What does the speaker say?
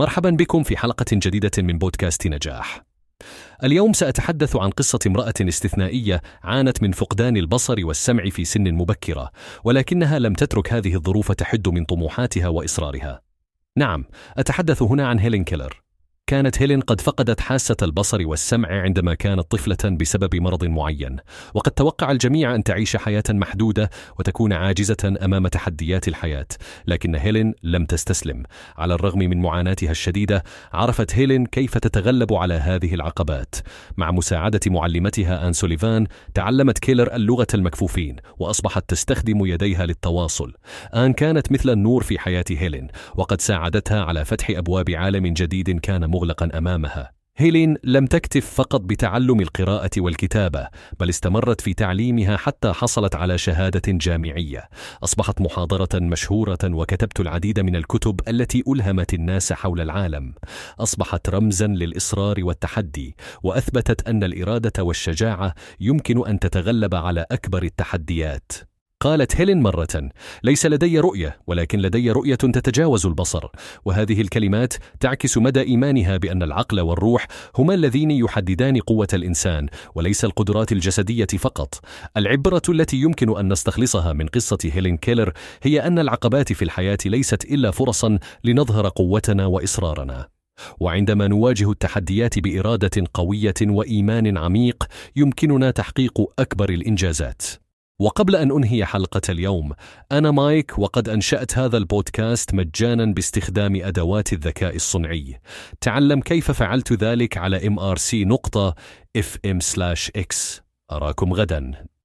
مرحبا بكم في حلقة جديدة من بودكاست نجاح. اليوم سأتحدث عن قصة امرأة استثنائية عانت من فقدان البصر والسمع في سن مبكرة، ولكنها لم تترك هذه الظروف تحد من طموحاتها وإصرارها. نعم، أتحدث هنا عن هيلين كيلر. كانت هيلين قد فقدت حاسة البصر والسمع عندما كانت طفلة بسبب مرض معين، وقد توقع الجميع أن تعيش حياة محدودة وتكون عاجزة أمام تحديات الحياة، لكن هيلين لم تستسلم، على الرغم من معاناتها الشديدة، عرفت هيلين كيف تتغلب على هذه العقبات. مع مساعدة معلمتها آن سوليفان، تعلمت كيلر اللغة المكفوفين، وأصبحت تستخدم يديها للتواصل. آن كانت مثل النور في حياة هيلين، وقد ساعدتها على فتح أبواب عالم جديد كان مغلقا أمامها هيلين لم تكتف فقط بتعلم القراءة والكتابة، بل استمرت في تعليمها حتى حصلت على شهادة جامعية. أصبحت محاضرة مشهورة وكتبت العديد من الكتب التي ألهمت الناس حول العالم. أصبحت رمزا للإصرار والتحدي، وأثبتت أن الإرادة والشجاعة يمكن أن تتغلب على أكبر التحديات. قالت هيلين مرة: ليس لدي رؤية، ولكن لدي رؤية تتجاوز البصر، وهذه الكلمات تعكس مدى إيمانها بأن العقل والروح هما اللذين يحددان قوة الإنسان، وليس القدرات الجسدية فقط. العبرة التي يمكن أن نستخلصها من قصة هيلين كيلر هي أن العقبات في الحياة ليست إلا فرصا لنظهر قوتنا وإصرارنا. وعندما نواجه التحديات بإرادة قوية وإيمان عميق، يمكننا تحقيق أكبر الإنجازات. وقبل أن أنهي حلقة اليوم أنا مايك وقد أنشأت هذا البودكاست مجانا باستخدام أدوات الذكاء الصنعي. تعلم كيف فعلت ذلك على mrc نقطة fm/x أراكم غدا.